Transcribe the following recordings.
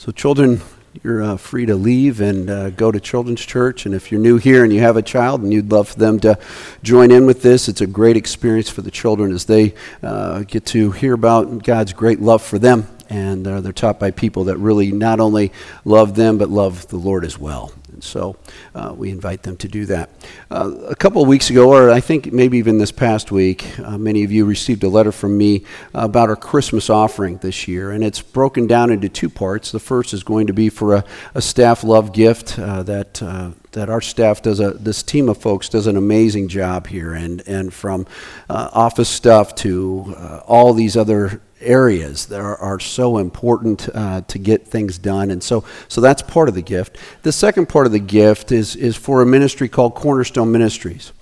So, children, you're uh, free to leave and uh, go to Children's Church. And if you're new here and you have a child and you'd love for them to join in with this, it's a great experience for the children as they uh, get to hear about God's great love for them. And they're taught by people that really not only love them, but love the Lord as well. And so uh, we invite them to do that. Uh, a couple of weeks ago, or I think maybe even this past week, uh, many of you received a letter from me about our Christmas offering this year. And it's broken down into two parts. The first is going to be for a, a staff love gift uh, that uh, that our staff does a this team of folks does an amazing job here and and from uh, office stuff to uh, all these other areas that are, are so important uh, to get things done. And so, so that's part of the gift. The second part of the gift is, is for a ministry called Cornerstone Ministries.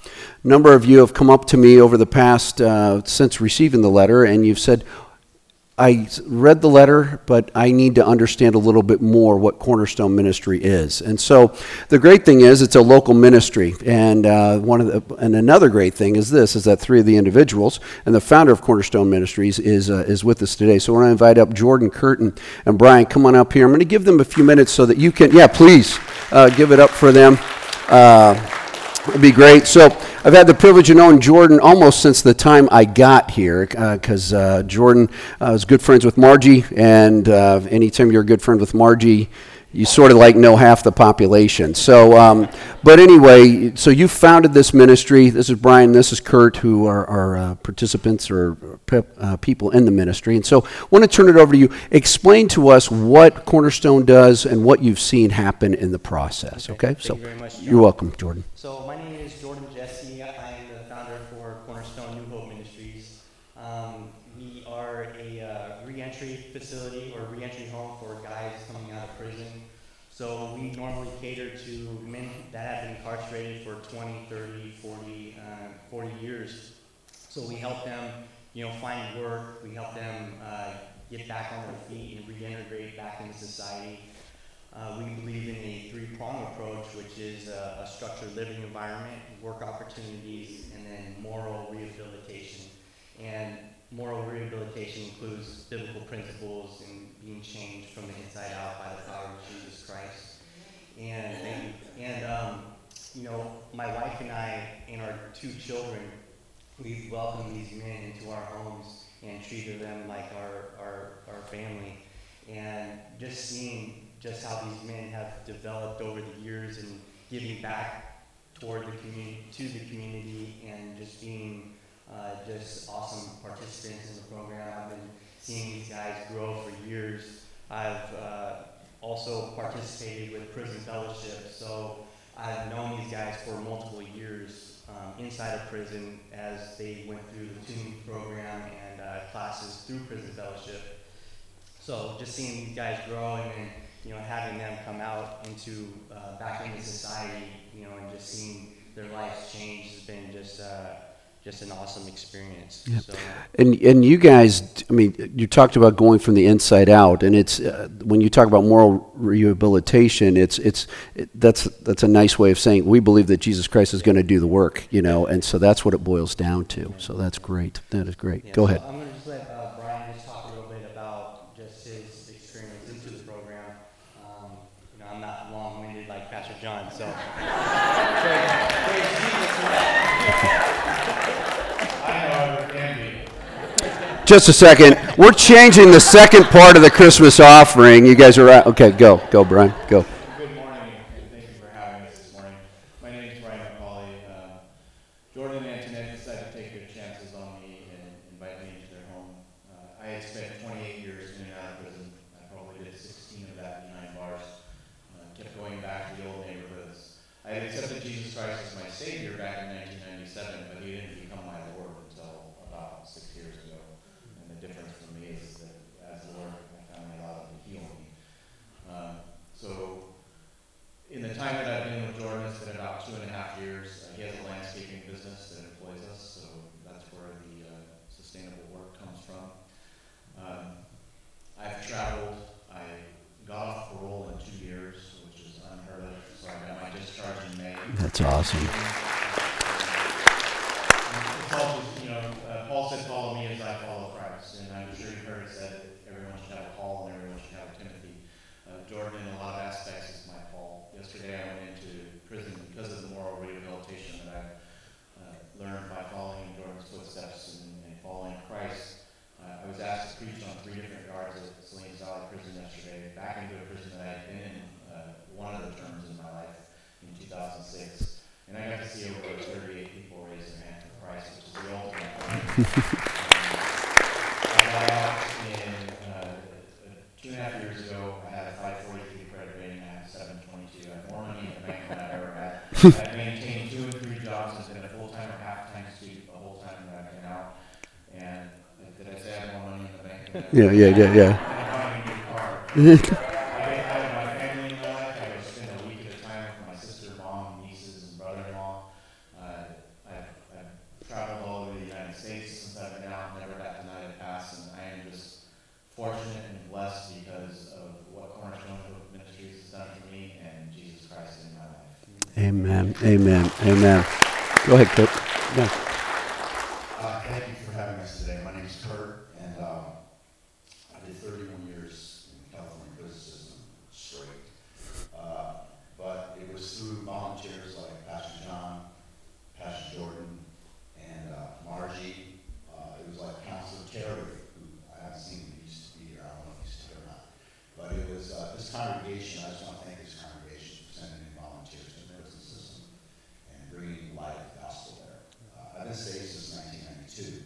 A number of you have come up to me over the past, uh, since receiving the letter, and you've said, I read the letter, but I need to understand a little bit more what Cornerstone Ministry is. And so, the great thing is it's a local ministry, and uh, one of the, and another great thing is this: is that three of the individuals and the founder of Cornerstone Ministries is uh, is with us today. So, I want to invite up Jordan Curtin and Brian. Come on up here. I'm going to give them a few minutes so that you can, yeah, please uh, give it up for them. It'd be great. So. I've had the privilege of knowing Jordan almost since the time I got here, because uh, uh, Jordan uh, was good friends with Margie, and uh, anytime you're a good friend with Margie, you sort of like know half the population. So, um, but anyway, so you founded this ministry. This is Brian. This is Kurt, who are, are uh, participants or uh, people in the ministry. And so, I want to turn it over to you. Explain to us what Cornerstone does and what you've seen happen in the process. Okay. okay? so, you much, you're welcome, Jordan. So, my name is Jordan Jesse. I am the founder for Cornerstone New Hope Ministries. Um, we are a uh, reentry facility or reentry home for guys coming out of prison. So we normally cater to men that have been incarcerated for 20, 30, 40, uh, 40 years. So we help them, you know, find work. We help them uh, get back on their feet and reintegrate back into society. Uh, we believe in a three-prong approach, which is a, a structured living environment, work opportunities, and then moral rehabilitation. And moral rehabilitation includes biblical principles and being changed from the inside out by the power of Jesus Christ. And and um, you know, my wife and I and our two children, we've welcomed these men into our homes and treated them like our, our, our family. And just seeing just how these men have developed over the years and giving back toward the community to the community and just being uh, just awesome participants in the program. I've been seeing these guys grow for years. I've uh, also participated with Prison Fellowship, so I've known these guys for multiple years um, inside of prison as they went through the tuning program and uh, classes through Prison Fellowship. So just seeing these guys grow and, and you know having them come out into uh, back into society, you know, and just seeing their lives change has been just uh, just an awesome experience. Yeah. So, and and you guys, I mean, you talked about going from the inside out, and it's uh, when you talk about moral rehabilitation, it's it's it, that's that's a nice way of saying we believe that Jesus Christ is going to do the work, you know, and so that's what it boils down to. So that's great. That is great. Yeah, Go so ahead. I'm going to just let uh, Brian just talk a little bit about just his experience into the program. Um, you know, I'm not long-winded like Pastor John, so. Just a second. We're changing the second part of the Christmas offering. You guys are right. Okay, go. Go, Brian. Go. Good morning, and thank you for having us this morning. My name is Brian McCauley. Uh, Jordan and Antoinette decided to take their chances on me and invite me into their home. Uh, I had spent 28 years in and out of prison. I probably did 16 of that behind bars. Uh, kept going back to the old neighborhoods. I had accepted Jesus Christ as my Savior back in 1997, but He didn't become my Lord until about six years ago. And the difference for me is that as Lord, I finally allowed Him to heal me. Um, so, in the time that I've been with Jordan, it's been about two and a half years. Uh, he has a landscaping business that employs us, so that's where the uh, sustainable work comes from. Um, I've traveled. I got off parole in two years, which is unheard of. So I got my discharge in May. That's awesome. Paul, you know, uh, Paul said, "Follow me as I follow Christ," and I'm sure you've heard it said that everyone should have a Paul and everyone should have a Timothy. Uh, Jordan in a lot of aspects is my Paul. Yesterday I went into prison because of the moral rehabilitation that I've uh, learned by following in Jordan's footsteps and, and following Christ. Uh, I was asked to preach on three different yards at Salinas Valley Prison yesterday, back into a prison that I had been in uh, one of the terms in my life in 2006. And I see over 38 people raise their hand for Christ, which is the ultimate. I got out in uh, two and a half years ago. I had a 543 credit rating. I have 722. I have more money in the bank than I've ever had. I've maintained two and three jobs and been a full-time or half-time student the whole time that I've been out. And uh, did I say I have more money in the bank? than I've Yeah, yeah, yeah, yeah. I'm buying a new car. I get out of my family in my life. I go spend a week at a time with my sister, mom, nieces, and brother-in-law. Uh, I've, I've traveled all over the United States since I've been out, never got denied a pass, and I am just fortunate and blessed because of what Cornerstone Ministries has done for me and Jesus Christ in my life. Amen. Amen. Amen. Go ahead, Kurt. Yeah. Uh, thank you for having us today. My name is Kurt, and um, I did 31 years in the California prison system straight. Uh, but it was through volunteers like Pastor John, Pastor Jordan, and uh, Margie. Uh, it was like Counselor Terry, who I haven't seen him, he used to be here. I don't know if he's still here or not. But it was uh, this congregation, I just want to thank this congregation for sending in volunteers to the prison system and bringing light of the gospel there. Uh, I've been saved since 1992.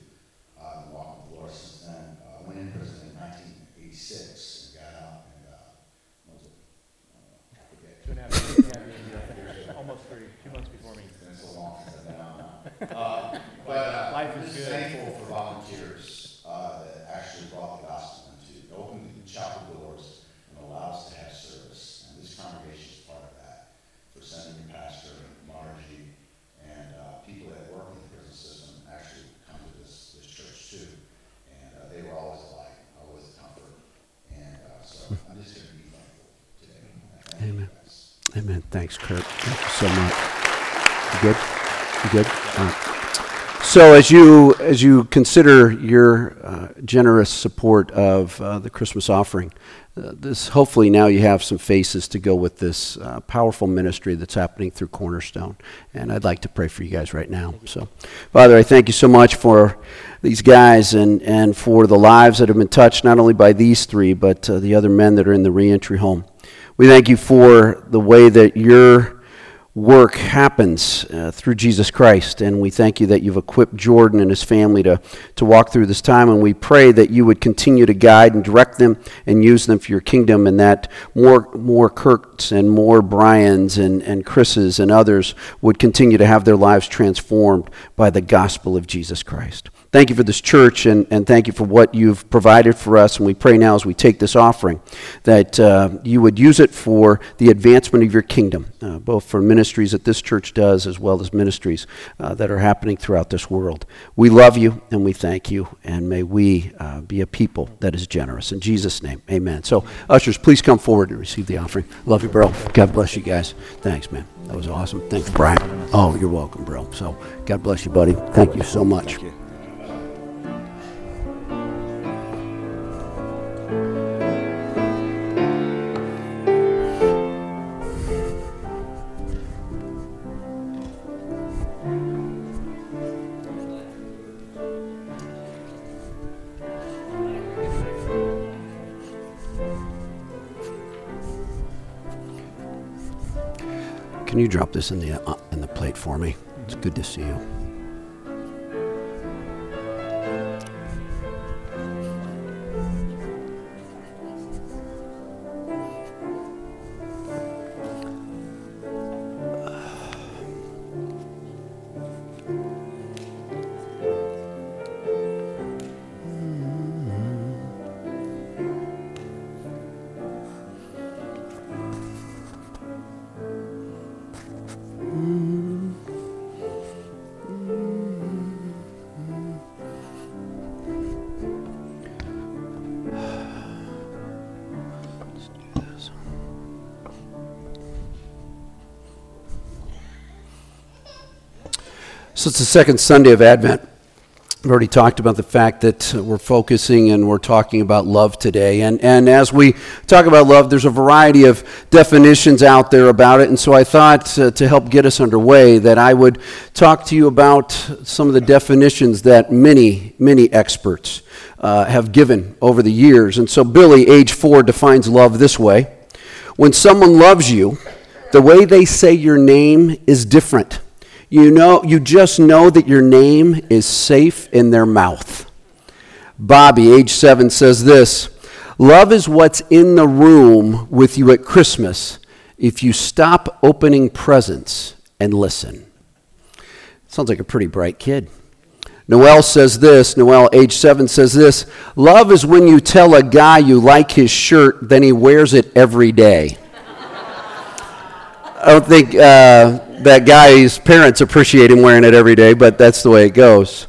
Uh, I've been walking with the Lord since then. Uh, went in prison in 1986 and got out and, uh, what was it? Uh, I forget. Two and a half years, yeah, yeah, almost three, two months before me. It's been so long since I've been out now. Uh, But uh, Life I'm is just good. thankful for volunteers uh, that actually brought the gospel into, opened the chapel doors and allowed us to have service. And this congregation is part of that, for sending your pastor and Margie and uh, people that work in the prison system actually come to this, this church too. And uh, they were always a light, always a comfort. And uh, so I'm just going to be thankful today. I Thank you Amen. guys. Amen. Thanks, Kurt. Thank you so much. You good? You good? Right. So as you as you consider your uh, generous support of uh, the Christmas offering, uh, this hopefully now you have some faces to go with this uh, powerful ministry that's happening through Cornerstone. And I'd like to pray for you guys right now. So, Father, I thank you so much for these guys and and for the lives that have been touched not only by these three but uh, the other men that are in the reentry home. We thank you for the way that your work happens uh, through Jesus Christ. And we thank you that you've equipped Jordan and his family to, to walk through this time. And we pray that you would continue to guide and direct them and use them for your kingdom, and that more, more Kurts and more Brians and, and Chris's and others would continue to have their lives transformed by the gospel of Jesus Christ. Thank you for this church and, and thank you for what you've provided for us. And we pray now as we take this offering that uh, you would use it for the advancement of your kingdom, uh, both for ministries that this church does as well as ministries uh, that are happening throughout this world. We love you and we thank you, and may we uh, be a people that is generous. In Jesus' name, amen. So, ushers, please come forward and receive the offering. Love you, bro. God bless you guys. Thanks, man. That was awesome. Thanks, Brian. Oh, you're welcome, bro. So, God bless you, buddy. Thank you so much. Can you drop this in the uh, in the plate for me? It's good to see you. So it's the second Sunday of Advent. We've already talked about the fact that we're focusing and we're talking about love today. And, and as we talk about love, there's a variety of definitions out there about it. And so I thought uh, to help get us underway that I would talk to you about some of the definitions that many, many experts uh, have given over the years. And so Billy, age four, defines love this way When someone loves you, the way they say your name is different. You know, you just know that your name is safe in their mouth. Bobby, age seven, says this Love is what's in the room with you at Christmas if you stop opening presents and listen. Sounds like a pretty bright kid. Noel says this, Noel, age seven, says this Love is when you tell a guy you like his shirt, then he wears it every day. I don't think uh, that guy's parents appreciate him wearing it every day, but that's the way it goes.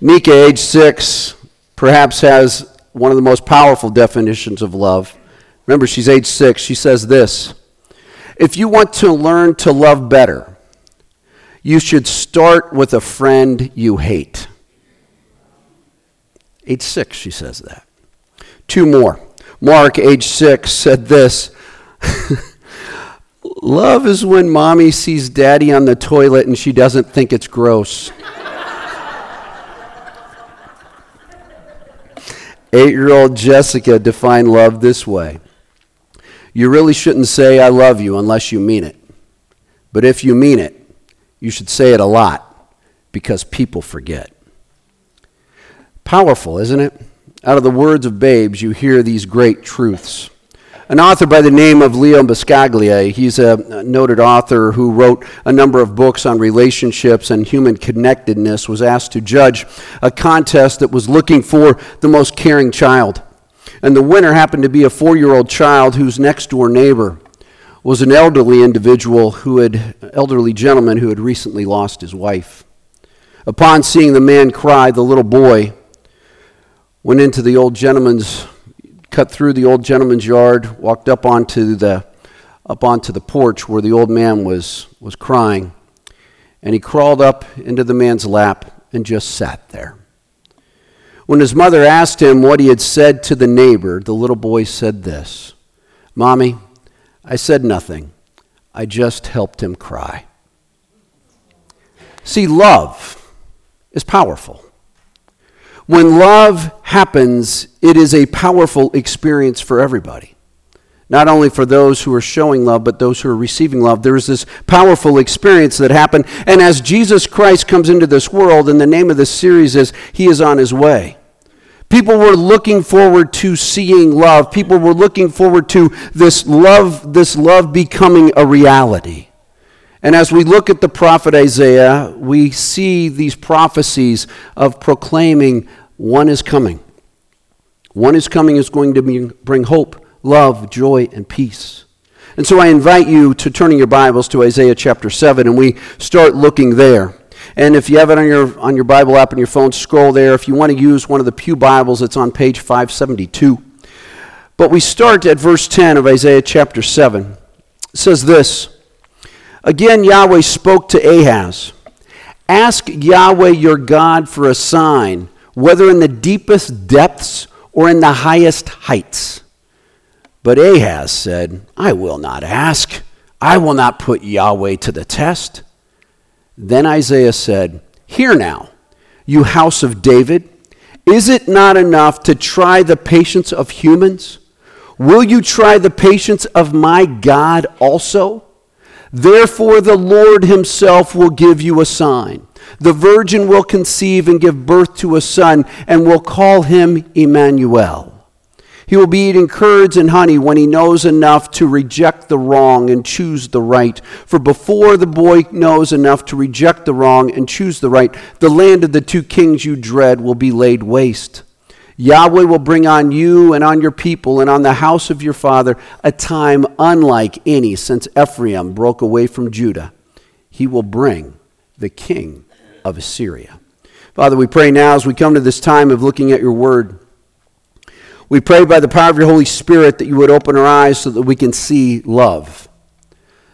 Nika, age six, perhaps has one of the most powerful definitions of love. Remember, she's age six. She says this If you want to learn to love better, you should start with a friend you hate. Age six, she says that. Two more. Mark, age six, said this Love is when mommy sees daddy on the toilet and she doesn't think it's gross. Eight year old Jessica defined love this way You really shouldn't say, I love you, unless you mean it. But if you mean it, you should say it a lot because people forget. Powerful, isn't it? Out of the words of babes, you hear these great truths. An author by the name of Leo Buscaglia, he's a noted author who wrote a number of books on relationships and human connectedness, was asked to judge a contest that was looking for the most caring child. And the winner happened to be a four year old child whose next door neighbor was an elderly individual who had, elderly gentleman who had recently lost his wife. Upon seeing the man cry, the little boy went into the old gentleman's cut through the old gentleman's yard, walked up onto the up onto the porch where the old man was was crying, and he crawled up into the man's lap and just sat there. When his mother asked him what he had said to the neighbor, the little boy said this Mommy, I said nothing. I just helped him cry. See, love is powerful. When love happens, it is a powerful experience for everybody. Not only for those who are showing love, but those who are receiving love. There is this powerful experience that happened. And as Jesus Christ comes into this world, and the name of this series is He is on His way. People were looking forward to seeing love. People were looking forward to this love, this love becoming a reality. And as we look at the prophet Isaiah, we see these prophecies of proclaiming one is coming. One is coming is going to bring hope, love, joy, and peace. And so I invite you to turn in your Bibles to Isaiah chapter 7, and we start looking there. And if you have it on your, on your Bible app on your phone, scroll there. If you want to use one of the Pew Bibles, it's on page 572. But we start at verse 10 of Isaiah chapter 7. It says this. Again, Yahweh spoke to Ahaz Ask Yahweh your God for a sign, whether in the deepest depths or in the highest heights. But Ahaz said, I will not ask. I will not put Yahweh to the test. Then Isaiah said, Hear now, you house of David. Is it not enough to try the patience of humans? Will you try the patience of my God also? Therefore, the Lord himself will give you a sign. The virgin will conceive and give birth to a son, and will call him Emmanuel. He will be eating curds and honey when he knows enough to reject the wrong and choose the right. For before the boy knows enough to reject the wrong and choose the right, the land of the two kings you dread will be laid waste. Yahweh will bring on you and on your people and on the house of your father a time unlike any since Ephraim broke away from Judah. He will bring the king of Assyria. Father, we pray now as we come to this time of looking at your word. We pray by the power of your Holy Spirit that you would open our eyes so that we can see love.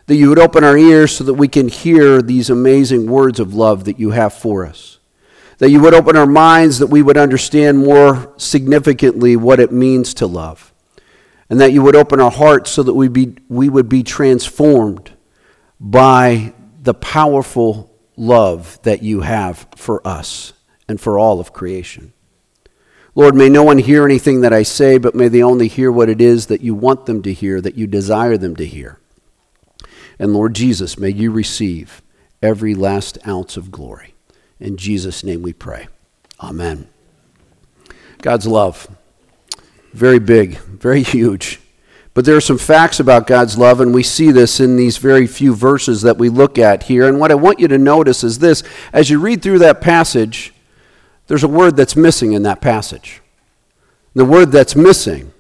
That you would open our ears so that we can hear these amazing words of love that you have for us that you would open our minds that we would understand more significantly what it means to love, and that you would open our hearts so that we, be, we would be transformed by the powerful love that you have for us and for all of creation. Lord, may no one hear anything that I say, but may they only hear what it is that you want them to hear, that you desire them to hear. And Lord Jesus, may you receive every last ounce of glory. In Jesus' name we pray. Amen. God's love, very big, very huge. But there are some facts about God's love, and we see this in these very few verses that we look at here. And what I want you to notice is this as you read through that passage, there's a word that's missing in that passage. The word that's missing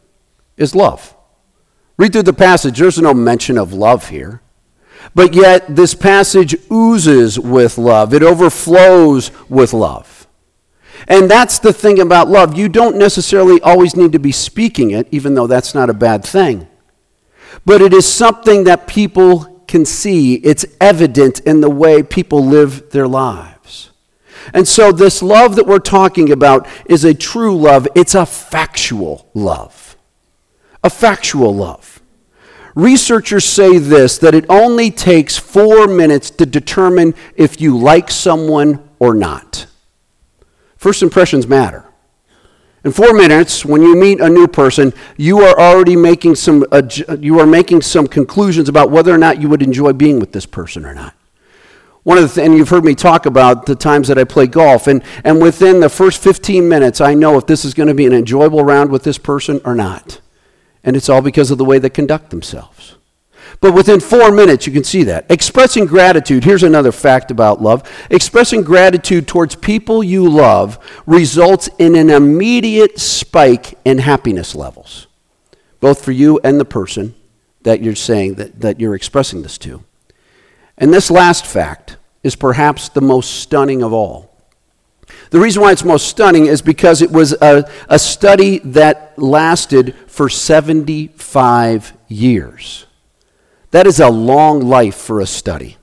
is love. Read through the passage, there's no mention of love here. But yet, this passage oozes with love, it overflows with love. And that's the thing about love. You don't necessarily always need to be speaking it, even though that's not a bad thing. But it is something that people can see, it's evident in the way people live their lives. And so, this love that we're talking about is a true love, it's a factual love. A factual love. Researchers say this that it only takes four minutes to determine if you like someone or not. First impressions matter. In four minutes, when you meet a new person, you are already making some, uh, you are making some conclusions about whether or not you would enjoy being with this person or not. One of the things, and you've heard me talk about the times that I play golf, and, and within the first 15 minutes, I know if this is going to be an enjoyable round with this person or not. And it's all because of the way they conduct themselves. But within four minutes, you can see that. Expressing gratitude, here's another fact about love. Expressing gratitude towards people you love results in an immediate spike in happiness levels, both for you and the person that you're saying that, that you're expressing this to. And this last fact is perhaps the most stunning of all. The reason why it's most stunning is because it was a, a study that lasted for 75 years. That is a long life for a study.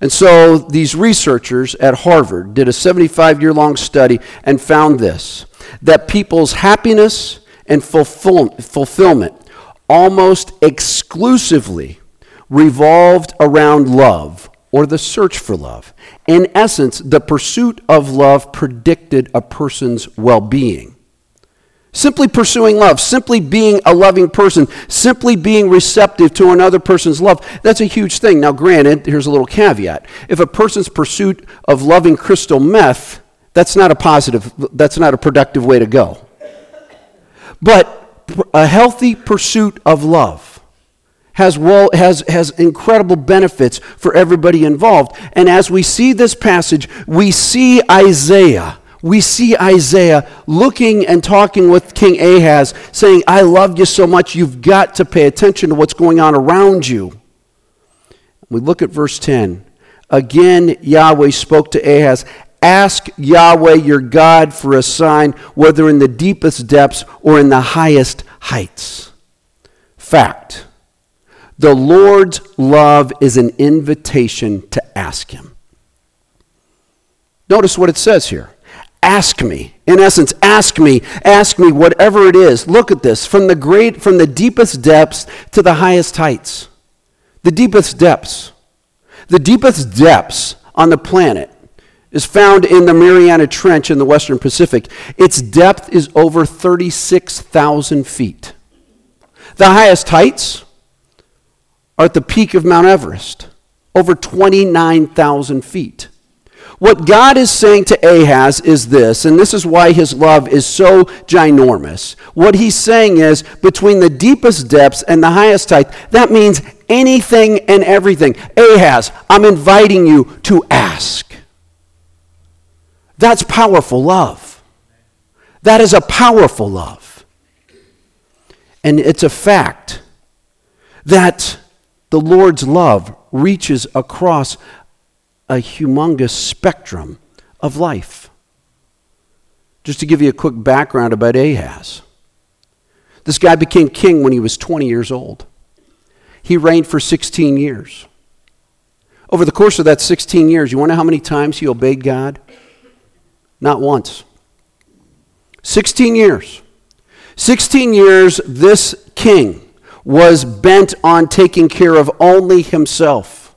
And so these researchers at Harvard did a 75 year long study and found this that people's happiness and fulfillment almost exclusively revolved around love or the search for love. In essence, the pursuit of love predicted a person's well being. Simply pursuing love, simply being a loving person, simply being receptive to another person's love, that's a huge thing. Now, granted, here's a little caveat. If a person's pursuit of loving crystal meth, that's not a positive, that's not a productive way to go. But a healthy pursuit of love has, well, has, has incredible benefits for everybody involved. And as we see this passage, we see Isaiah. We see Isaiah looking and talking with King Ahaz, saying, I love you so much, you've got to pay attention to what's going on around you. We look at verse 10. Again, Yahweh spoke to Ahaz Ask Yahweh your God for a sign, whether in the deepest depths or in the highest heights. Fact. The Lord's love is an invitation to ask Him. Notice what it says here. Ask me. In essence, ask me. Ask me whatever it is. Look at this from the great from the deepest depths to the highest heights. The deepest depths. The deepest depths on the planet is found in the Mariana Trench in the Western Pacific. Its depth is over 36,000 feet. The highest heights are at the peak of Mount Everest, over 29,000 feet. What God is saying to Ahaz is this, and this is why his love is so ginormous. What he's saying is between the deepest depths and the highest height, that means anything and everything. Ahaz, I'm inviting you to ask. That's powerful love. That is a powerful love. And it's a fact that the Lord's love reaches across a humongous spectrum of life. Just to give you a quick background about Ahaz. This guy became king when he was 20 years old. He reigned for 16 years. Over the course of that 16 years, you know how many times he obeyed God? Not once. 16 years. 16 years, this king was bent on taking care of only himself.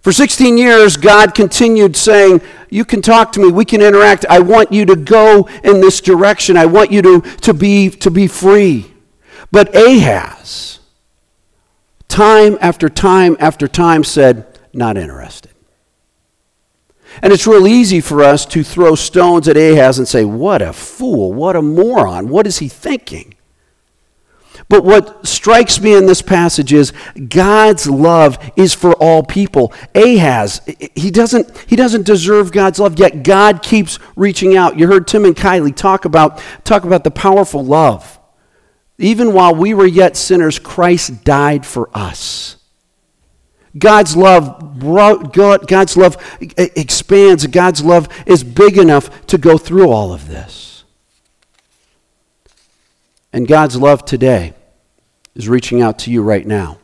For 16 years, God continued saying, You can talk to me, we can interact. I want you to go in this direction. I want you to, to, be, to be free. But Ahaz, time after time after time, said, Not interested. And it's real easy for us to throw stones at Ahaz and say, What a fool, what a moron, what is he thinking? But what strikes me in this passage is God's love is for all people. Ahaz, he doesn't, he doesn't deserve God's love, yet God keeps reaching out. You heard Tim and Kylie talk about, talk about the powerful love. Even while we were yet sinners, Christ died for us. God's love, brought, God's love expands. God's love is big enough to go through all of this. And God's love today is reaching out to you right now.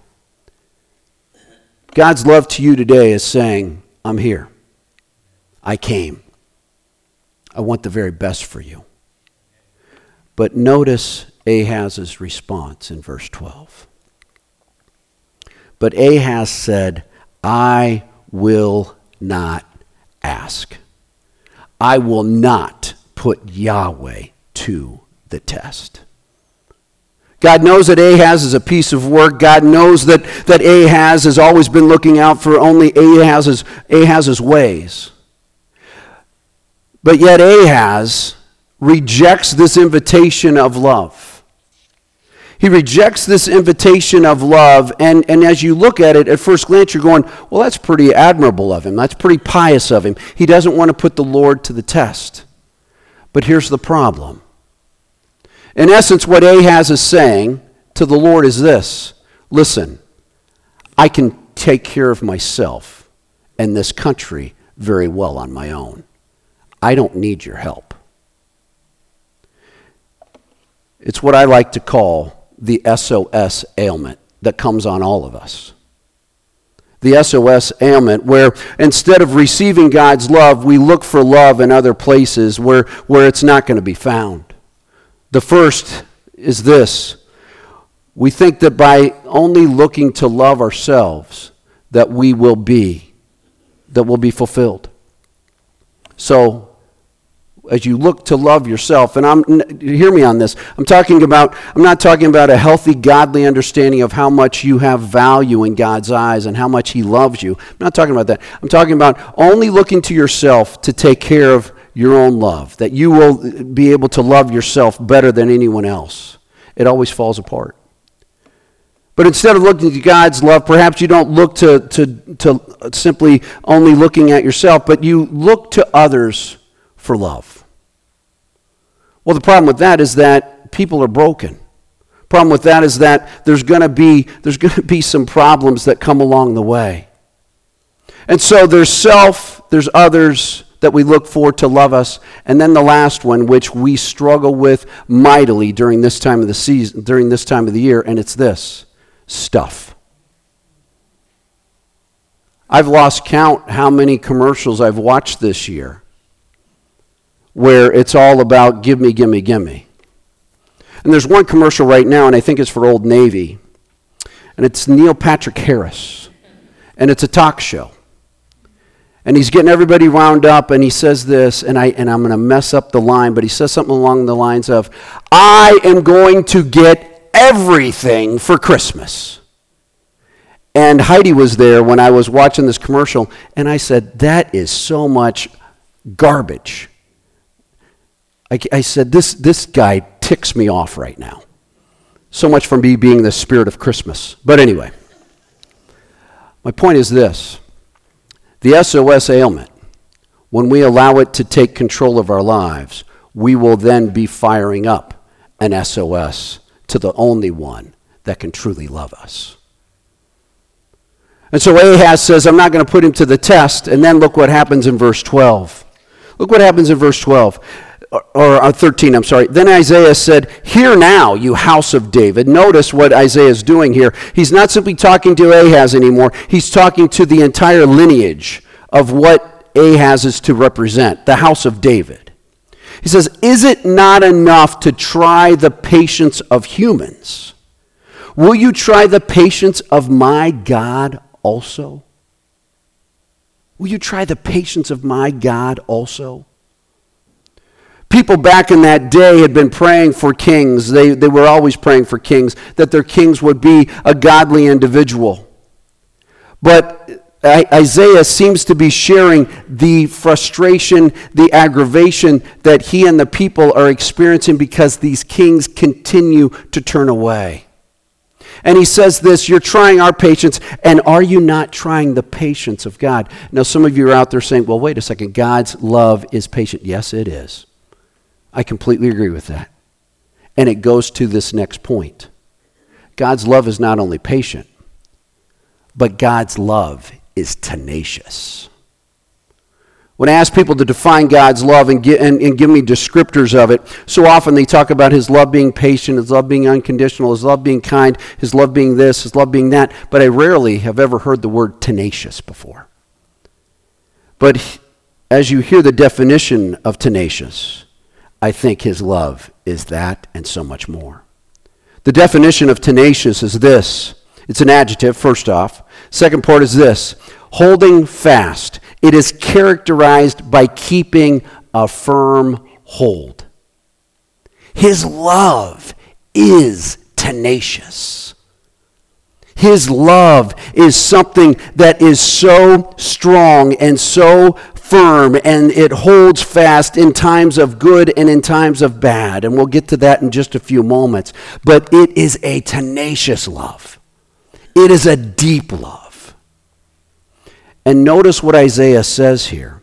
God's love to you today is saying, I'm here. I came. I want the very best for you. But notice Ahaz's response in verse 12. But Ahaz said, I will not ask. I will not put Yahweh to the test. God knows that Ahaz is a piece of work. God knows that, that Ahaz has always been looking out for only Ahaz's, Ahaz's ways. But yet Ahaz rejects this invitation of love. He rejects this invitation of love, and, and as you look at it at first glance, you're going, well, that's pretty admirable of him. That's pretty pious of him. He doesn't want to put the Lord to the test. But here's the problem. In essence, what Ahaz is saying to the Lord is this Listen, I can take care of myself and this country very well on my own. I don't need your help. It's what I like to call the SOS ailment that comes on all of us. The SOS ailment, where instead of receiving God's love, we look for love in other places where, where it's not going to be found. The first is this. We think that by only looking to love ourselves, that we will be, that will be fulfilled. So as you look to love yourself and i'm hear me on this. I'm talking about i'm not talking about a healthy godly understanding of how much you have value in god's eyes and how much he loves you. I'm not talking about that. I'm talking about only looking to yourself to take care of your own love that you will be able to love yourself better than anyone else it always falls apart but instead of looking to God's love, perhaps you don't look to, to, to simply only looking at yourself, but you look to others for love. Well, the problem with that is that people are broken. Problem with that is that there's going to be there's going to be some problems that come along the way. And so there's self, there's others that we look for to love us, and then the last one which we struggle with mightily during this time of the season, during this time of the year, and it's this, stuff. I've lost count how many commercials I've watched this year where it's all about give me, give me, give me. And there's one commercial right now, and I think it's for Old Navy, and it's Neil Patrick Harris, and it's a talk show. And he's getting everybody wound up, and he says this, and, I, and I'm going to mess up the line, but he says something along the lines of, I am going to get everything for Christmas. And Heidi was there when I was watching this commercial, and I said, That is so much garbage. I, I said, this, this guy ticks me off right now. So much for me being the spirit of Christmas. But anyway, my point is this the SOS ailment, when we allow it to take control of our lives, we will then be firing up an SOS to the only one that can truly love us. And so Ahaz says, I'm not going to put him to the test. And then look what happens in verse 12. Look what happens in verse 12 or, or uh, 13, I'm sorry. Then Isaiah said, Hear now, you house of David. Notice what Isaiah is doing here. He's not simply talking to Ahaz anymore, he's talking to the entire lineage of what Ahaz is to represent, the house of David. He says, Is it not enough to try the patience of humans? Will you try the patience of my God also? Will you try the patience of my God also? People back in that day had been praying for kings. They, they were always praying for kings, that their kings would be a godly individual. But uh, Isaiah seems to be sharing the frustration, the aggravation that he and the people are experiencing because these kings continue to turn away. And he says this You're trying our patience, and are you not trying the patience of God? Now, some of you are out there saying, Well, wait a second, God's love is patient. Yes, it is. I completely agree with that. And it goes to this next point God's love is not only patient, but God's love is tenacious. When I ask people to define God's love and, get, and, and, give me descriptors of it, so often they talk about His love being patient, His love being unconditional, His love being kind, His love being this, His love being that. But I rarely have ever heard the word tenacious before. But as you hear the definition of tenacious, I think His love is that and so much more. The definition of tenacious is this it's an adjective, first off. Second part is this holding fast. It is characterized by keeping a firm hold. His love is tenacious. His love is something that is so strong and so firm and it holds fast in times of good and in times of bad. And we'll get to that in just a few moments. But it is a tenacious love, it is a deep love. And notice what Isaiah says here.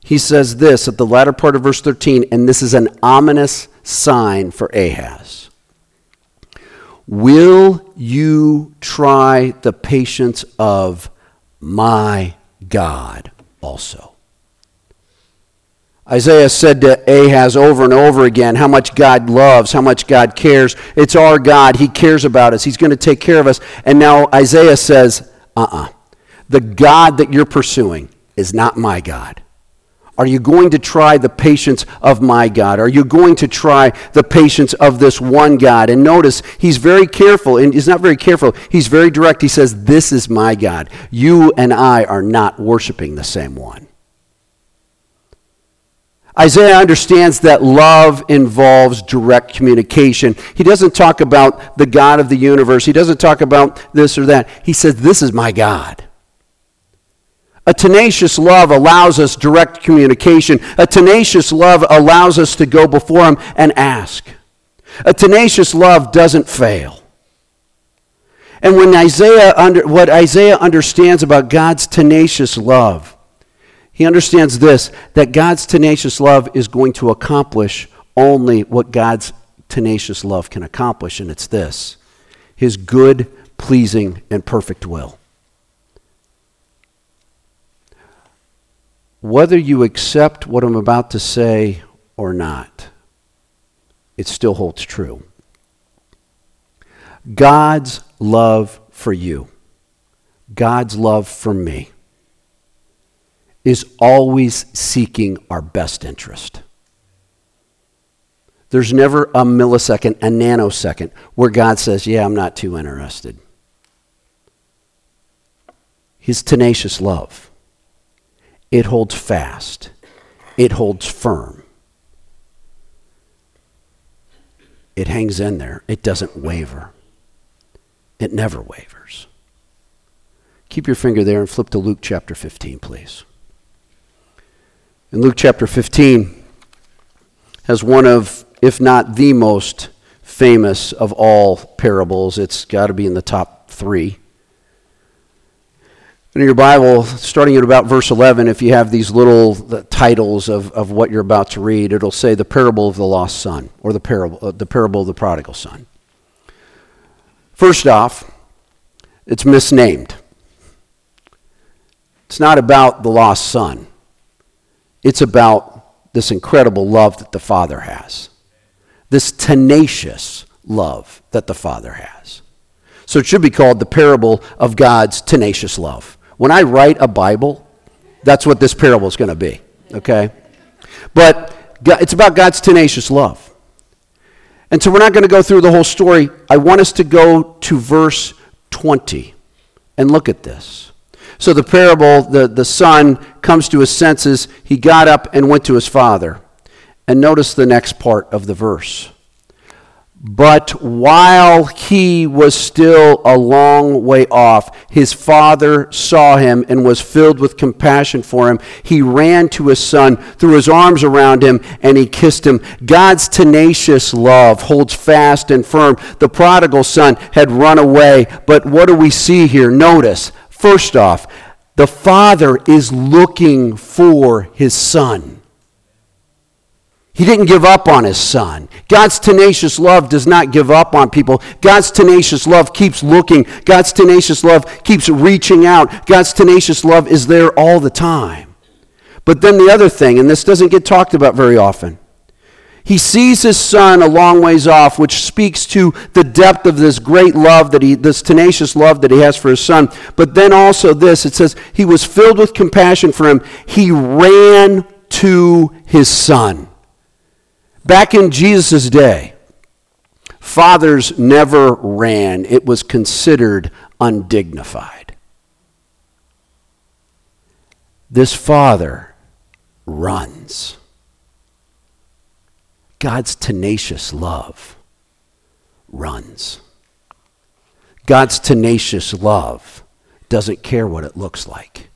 He says this at the latter part of verse 13, and this is an ominous sign for Ahaz. Will you try the patience of my God also? Isaiah said to Ahaz over and over again how much God loves, how much God cares. It's our God. He cares about us. He's going to take care of us. And now Isaiah says, uh uh-uh. uh the God that you're pursuing is not my God? Are you going to try the patience of my God? Are you going to try the patience of this one God? And notice, he's very careful, and he's not very careful, he's very direct. He says, This is my God. You and I are not worshiping the same one. Isaiah understands that love involves direct communication. He doesn't talk about the God of the universe, he doesn't talk about this or that. He says, This is my God. A tenacious love allows us direct communication. A tenacious love allows us to go before Him and ask. A tenacious love doesn't fail. And when Isaiah under, what Isaiah understands about God's tenacious love, he understands this that God's tenacious love is going to accomplish only what God's tenacious love can accomplish, and it's this His good, pleasing, and perfect will. Whether you accept what I'm about to say or not, it still holds true. God's love for you, God's love for me, is always seeking our best interest. There's never a millisecond, a nanosecond, where God says, Yeah, I'm not too interested. His tenacious love it holds fast, it holds firm. It hangs in there, it doesn't waver. It never wavers. Keep your finger there and flip to Luke chapter 15, please. In Luke chapter 15 has one of, if not the most famous of all parables. It's got to be in the top three in your Bible, starting at about verse 11, if you have these little titles of, of what you're about to read, it'll say the parable of the lost son or the parable, uh, the parable of the prodigal son. First off, it's misnamed. It's not about the lost son, it's about this incredible love that the Father has, this tenacious love that the Father has. So it should be called the parable of God's tenacious love. When I write a Bible, that's what this parable is going to be, okay? But it's about God's tenacious love. And so we're not going to go through the whole story. I want us to go to verse 20 and look at this. So the parable, the, the son comes to his senses. He got up and went to his father. And notice the next part of the verse. But while he was still a long way off, his father saw him and was filled with compassion for him. He ran to his son, threw his arms around him, and he kissed him. God's tenacious love holds fast and firm. The prodigal son had run away, but what do we see here? Notice, first off, the father is looking for his son. He didn't give up on his son. God's tenacious love does not give up on people. God's tenacious love keeps looking. God's tenacious love keeps reaching out. God's tenacious love is there all the time. But then the other thing, and this doesn't get talked about very often, he sees his son a long ways off, which speaks to the depth of this great love that he, this tenacious love that he has for his son. But then also this, it says, he was filled with compassion for him. He ran to his son. Back in Jesus' day, fathers never ran, it was considered undignified. This father runs. God's tenacious love runs. God's tenacious love doesn't care what it looks like.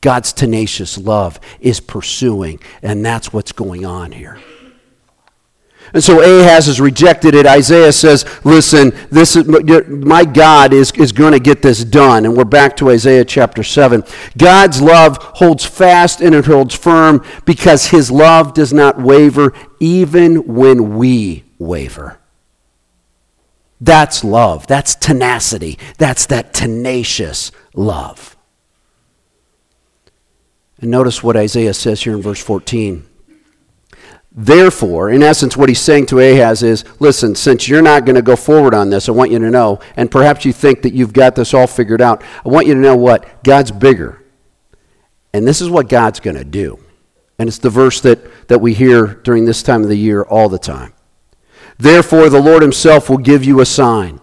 God's tenacious love is pursuing, and that's what's going on here. And so Ahaz has rejected it. Isaiah says, listen, this is, my God is, is going to get this done. And we're back to Isaiah chapter 7. God's love holds fast and it holds firm because his love does not waver even when we waver. That's love. That's tenacity. That's that tenacious love. And notice what Isaiah says here in verse 14. Therefore, in essence, what he's saying to Ahaz is listen, since you're not going to go forward on this, I want you to know, and perhaps you think that you've got this all figured out, I want you to know what? God's bigger. And this is what God's going to do. And it's the verse that, that we hear during this time of the year all the time. Therefore, the Lord himself will give you a sign.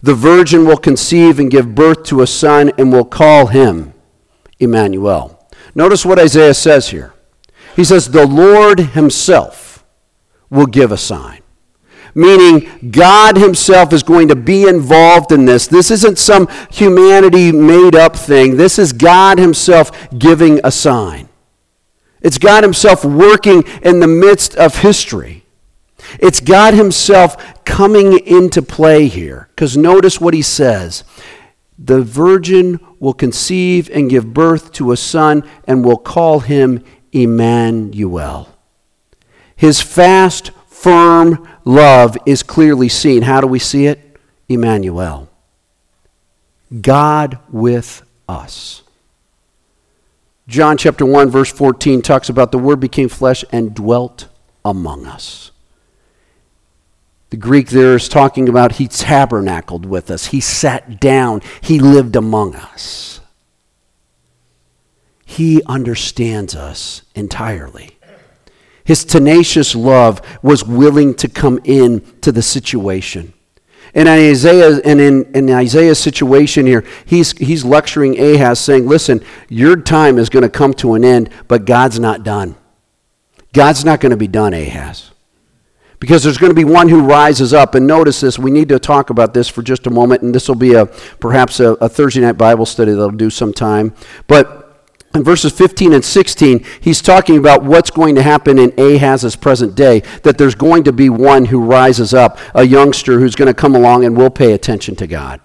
The virgin will conceive and give birth to a son and will call him Emmanuel. Notice what Isaiah says here. He says, The Lord Himself will give a sign. Meaning, God Himself is going to be involved in this. This isn't some humanity made up thing. This is God Himself giving a sign. It's God Himself working in the midst of history. It's God Himself coming into play here. Because notice what He says The virgin will conceive and give birth to a son and will call him Emmanuel. His fast, firm love is clearly seen. How do we see it? Emmanuel. God with us. John chapter 1, verse 14 talks about the Word became flesh and dwelt among us. The Greek there is talking about he tabernacled with us, he sat down, he lived among us. He understands us entirely. His tenacious love was willing to come in to the situation. And in Isaiah, and in, in Isaiah's situation here, he's, he's lecturing Ahaz, saying, Listen, your time is going to come to an end, but God's not done. God's not going to be done, Ahaz. Because there's going to be one who rises up. And notice this, we need to talk about this for just a moment, and this will be a perhaps a, a Thursday night Bible study that'll do some time. But in verses 15 and 16, he's talking about what's going to happen in Ahaz's present day, that there's going to be one who rises up, a youngster who's going to come along and will pay attention to God.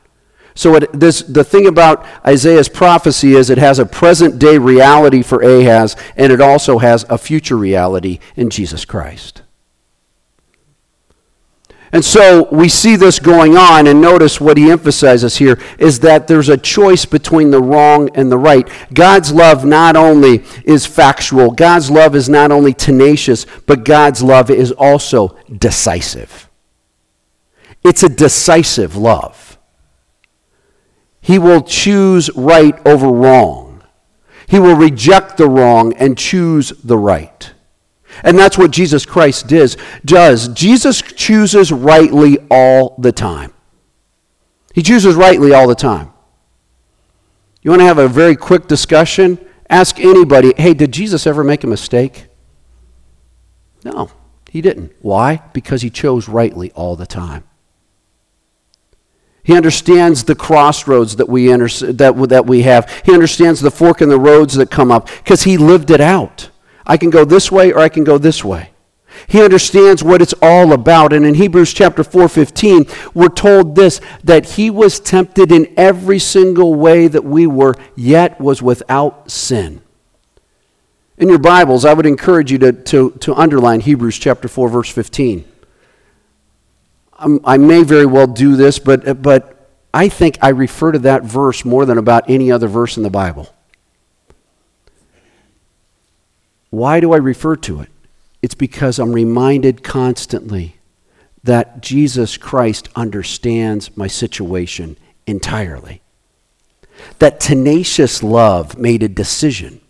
So it, this, the thing about Isaiah's prophecy is it has a present day reality for Ahaz, and it also has a future reality in Jesus Christ. And so we see this going on, and notice what he emphasizes here is that there's a choice between the wrong and the right. God's love not only is factual, God's love is not only tenacious, but God's love is also decisive. It's a decisive love. He will choose right over wrong, He will reject the wrong and choose the right. And that's what Jesus Christ does. does. Jesus chooses rightly all the time. He chooses rightly all the time. You want to have a very quick discussion? Ask anybody, hey, did Jesus ever make a mistake? No, he didn't. Why? Because he chose rightly all the time. He understands the crossroads that we, enter, that, that we have. He understands the fork in the roads that come up because he lived it out. I can go this way or I can go this way. He understands what it's all about. And in Hebrews chapter 4:15, we're told this that he was tempted in every single way that we were, yet was without sin. In your Bibles, I would encourage you to, to, to underline Hebrews chapter 4, verse 15. I'm, i may very well do this, but, but I think I refer to that verse more than about any other verse in the Bible. Why do I refer to it? It's because I'm reminded constantly that Jesus Christ understands my situation entirely. That tenacious love made a decision,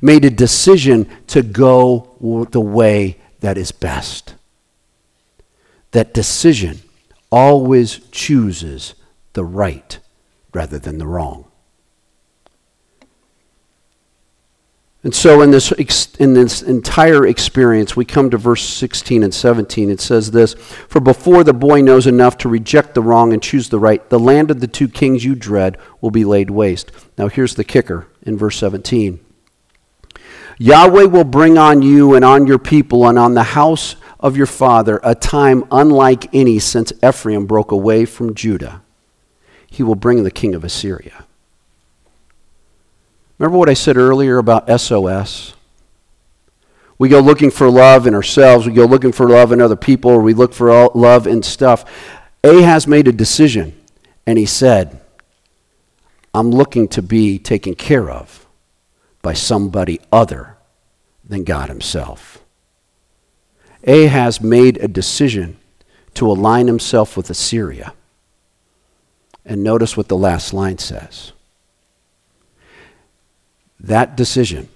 made a decision to go the way that is best that decision always chooses the right rather than the wrong. And so, in this, in this entire experience, we come to verse 16 and 17. It says this For before the boy knows enough to reject the wrong and choose the right, the land of the two kings you dread will be laid waste. Now, here's the kicker in verse 17 Yahweh will bring on you and on your people and on the house of your father a time unlike any since Ephraim broke away from Judah. He will bring the king of Assyria. Remember what I said earlier about SOS? We go looking for love in ourselves, we go looking for love in other people, we look for love in stuff. Ahaz made a decision, and he said, I'm looking to be taken care of by somebody other than God Himself. Ahaz made a decision to align himself with Assyria. And notice what the last line says. That decision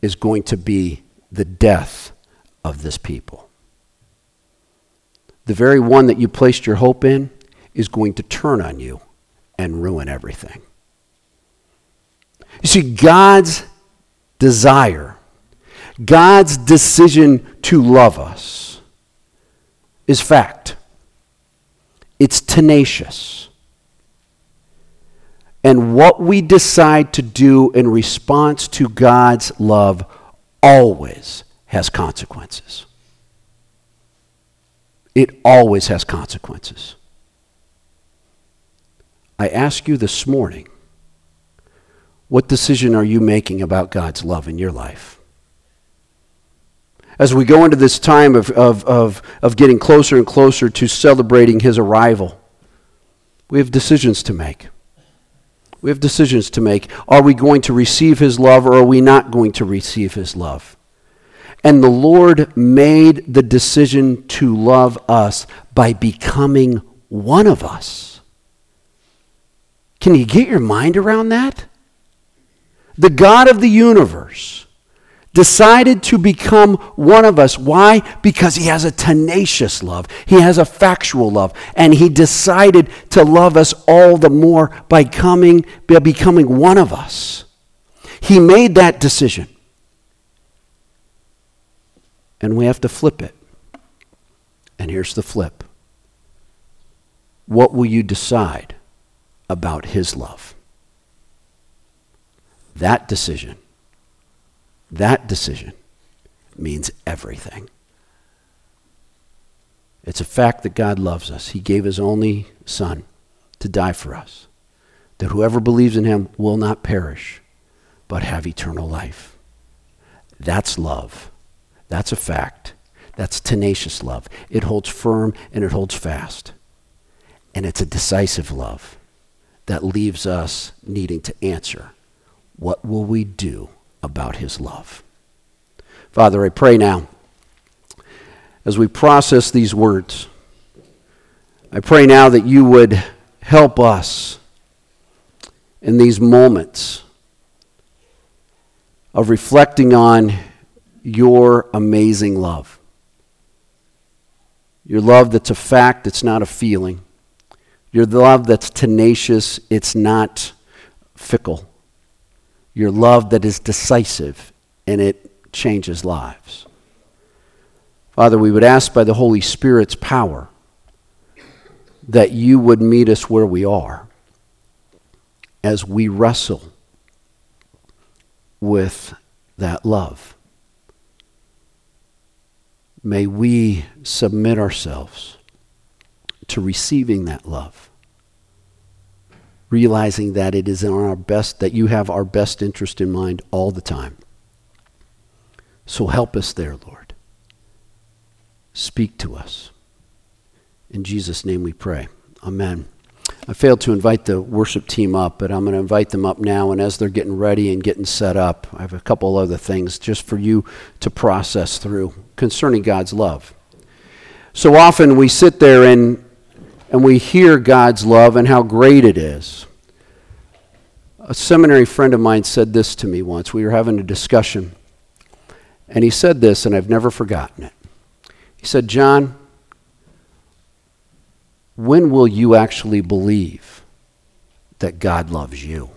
is going to be the death of this people. The very one that you placed your hope in is going to turn on you and ruin everything. You see, God's desire God's decision to love us is fact. It's tenacious. And what we decide to do in response to God's love always has consequences. It always has consequences. I ask you this morning what decision are you making about God's love in your life? as we go into this time of, of, of, of getting closer and closer to celebrating his arrival, we have decisions to make. We have decisions to make. Are we going to receive his love or are we not going to receive his love? And the Lord made the decision to love us by becoming one of us. Can you get your mind around that? The God of the universe decided to become one of us. Why? Because he has a tenacious love, he has a factual love, and he decided to love us all the more by, coming, by becoming one of us. He made that decision. And we have to flip it. And here's the flip. What will you decide about his love? That decision that decision means everything. It's a fact that God loves us. He gave His only Son to die for us, that whoever believes in Him will not perish, but have eternal life. That's love. That's a fact. That's tenacious love. It holds firm and it holds fast. And it's a decisive love that leaves us needing to answer what will we do about his love. Father, I pray now, as we process these words, I pray now that you would help us in these moments of reflecting on your amazing love. Your love that's a fact, it's not a feeling. Your love that's tenacious, it's not fickle. Your love that is decisive and it changes lives. Father, we would ask by the Holy Spirit's power that you would meet us where we are as we wrestle with that love. May we submit ourselves to receiving that love, realizing that it is in our best, that you have our best interest in mind all the time. So help us there, Lord. Speak to us. In Jesus' name we pray. Amen. I failed to invite the worship team up, but I'm going to invite them up now. And as they're getting ready and getting set up, I have a couple other things just for you to process through concerning God's love. So often we sit there and, and we hear God's love and how great it is. A seminary friend of mine said this to me once. We were having a discussion. And he said this, and I've never forgotten it. He said, John, when will you actually believe that God loves you?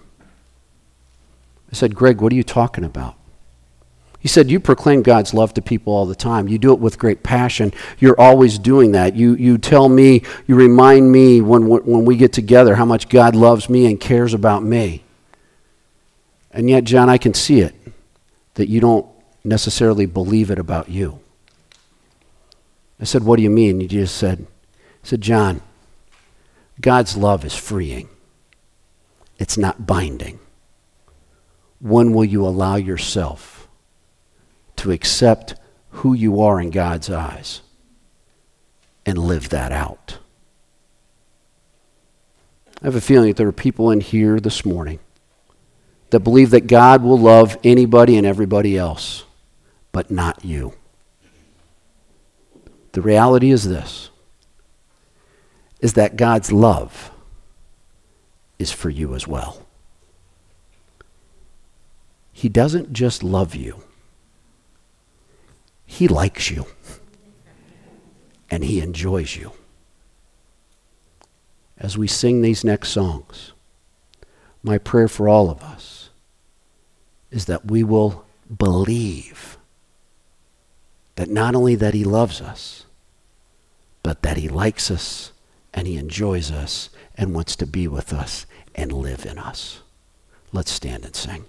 I said, Greg, what are you talking about? He said, You proclaim God's love to people all the time. You do it with great passion. You're always doing that. You, you tell me, you remind me when, when we get together how much God loves me and cares about me. And yet, John, I can see it that you don't necessarily believe it about you. I said, What do you mean? He just said, I said, John, God's love is freeing, it's not binding. When will you allow yourself to accept who you are in God's eyes and live that out? I have a feeling that there are people in here this morning that believe that God will love anybody and everybody else, but not you. The reality is this is that God's love is for you as well. He doesn't just love you, He likes you, and He enjoys you. As we sing these next songs, my prayer for all of us is that we will believe that not only that he loves us but that he likes us and he enjoys us and wants to be with us and live in us. Let's stand and sing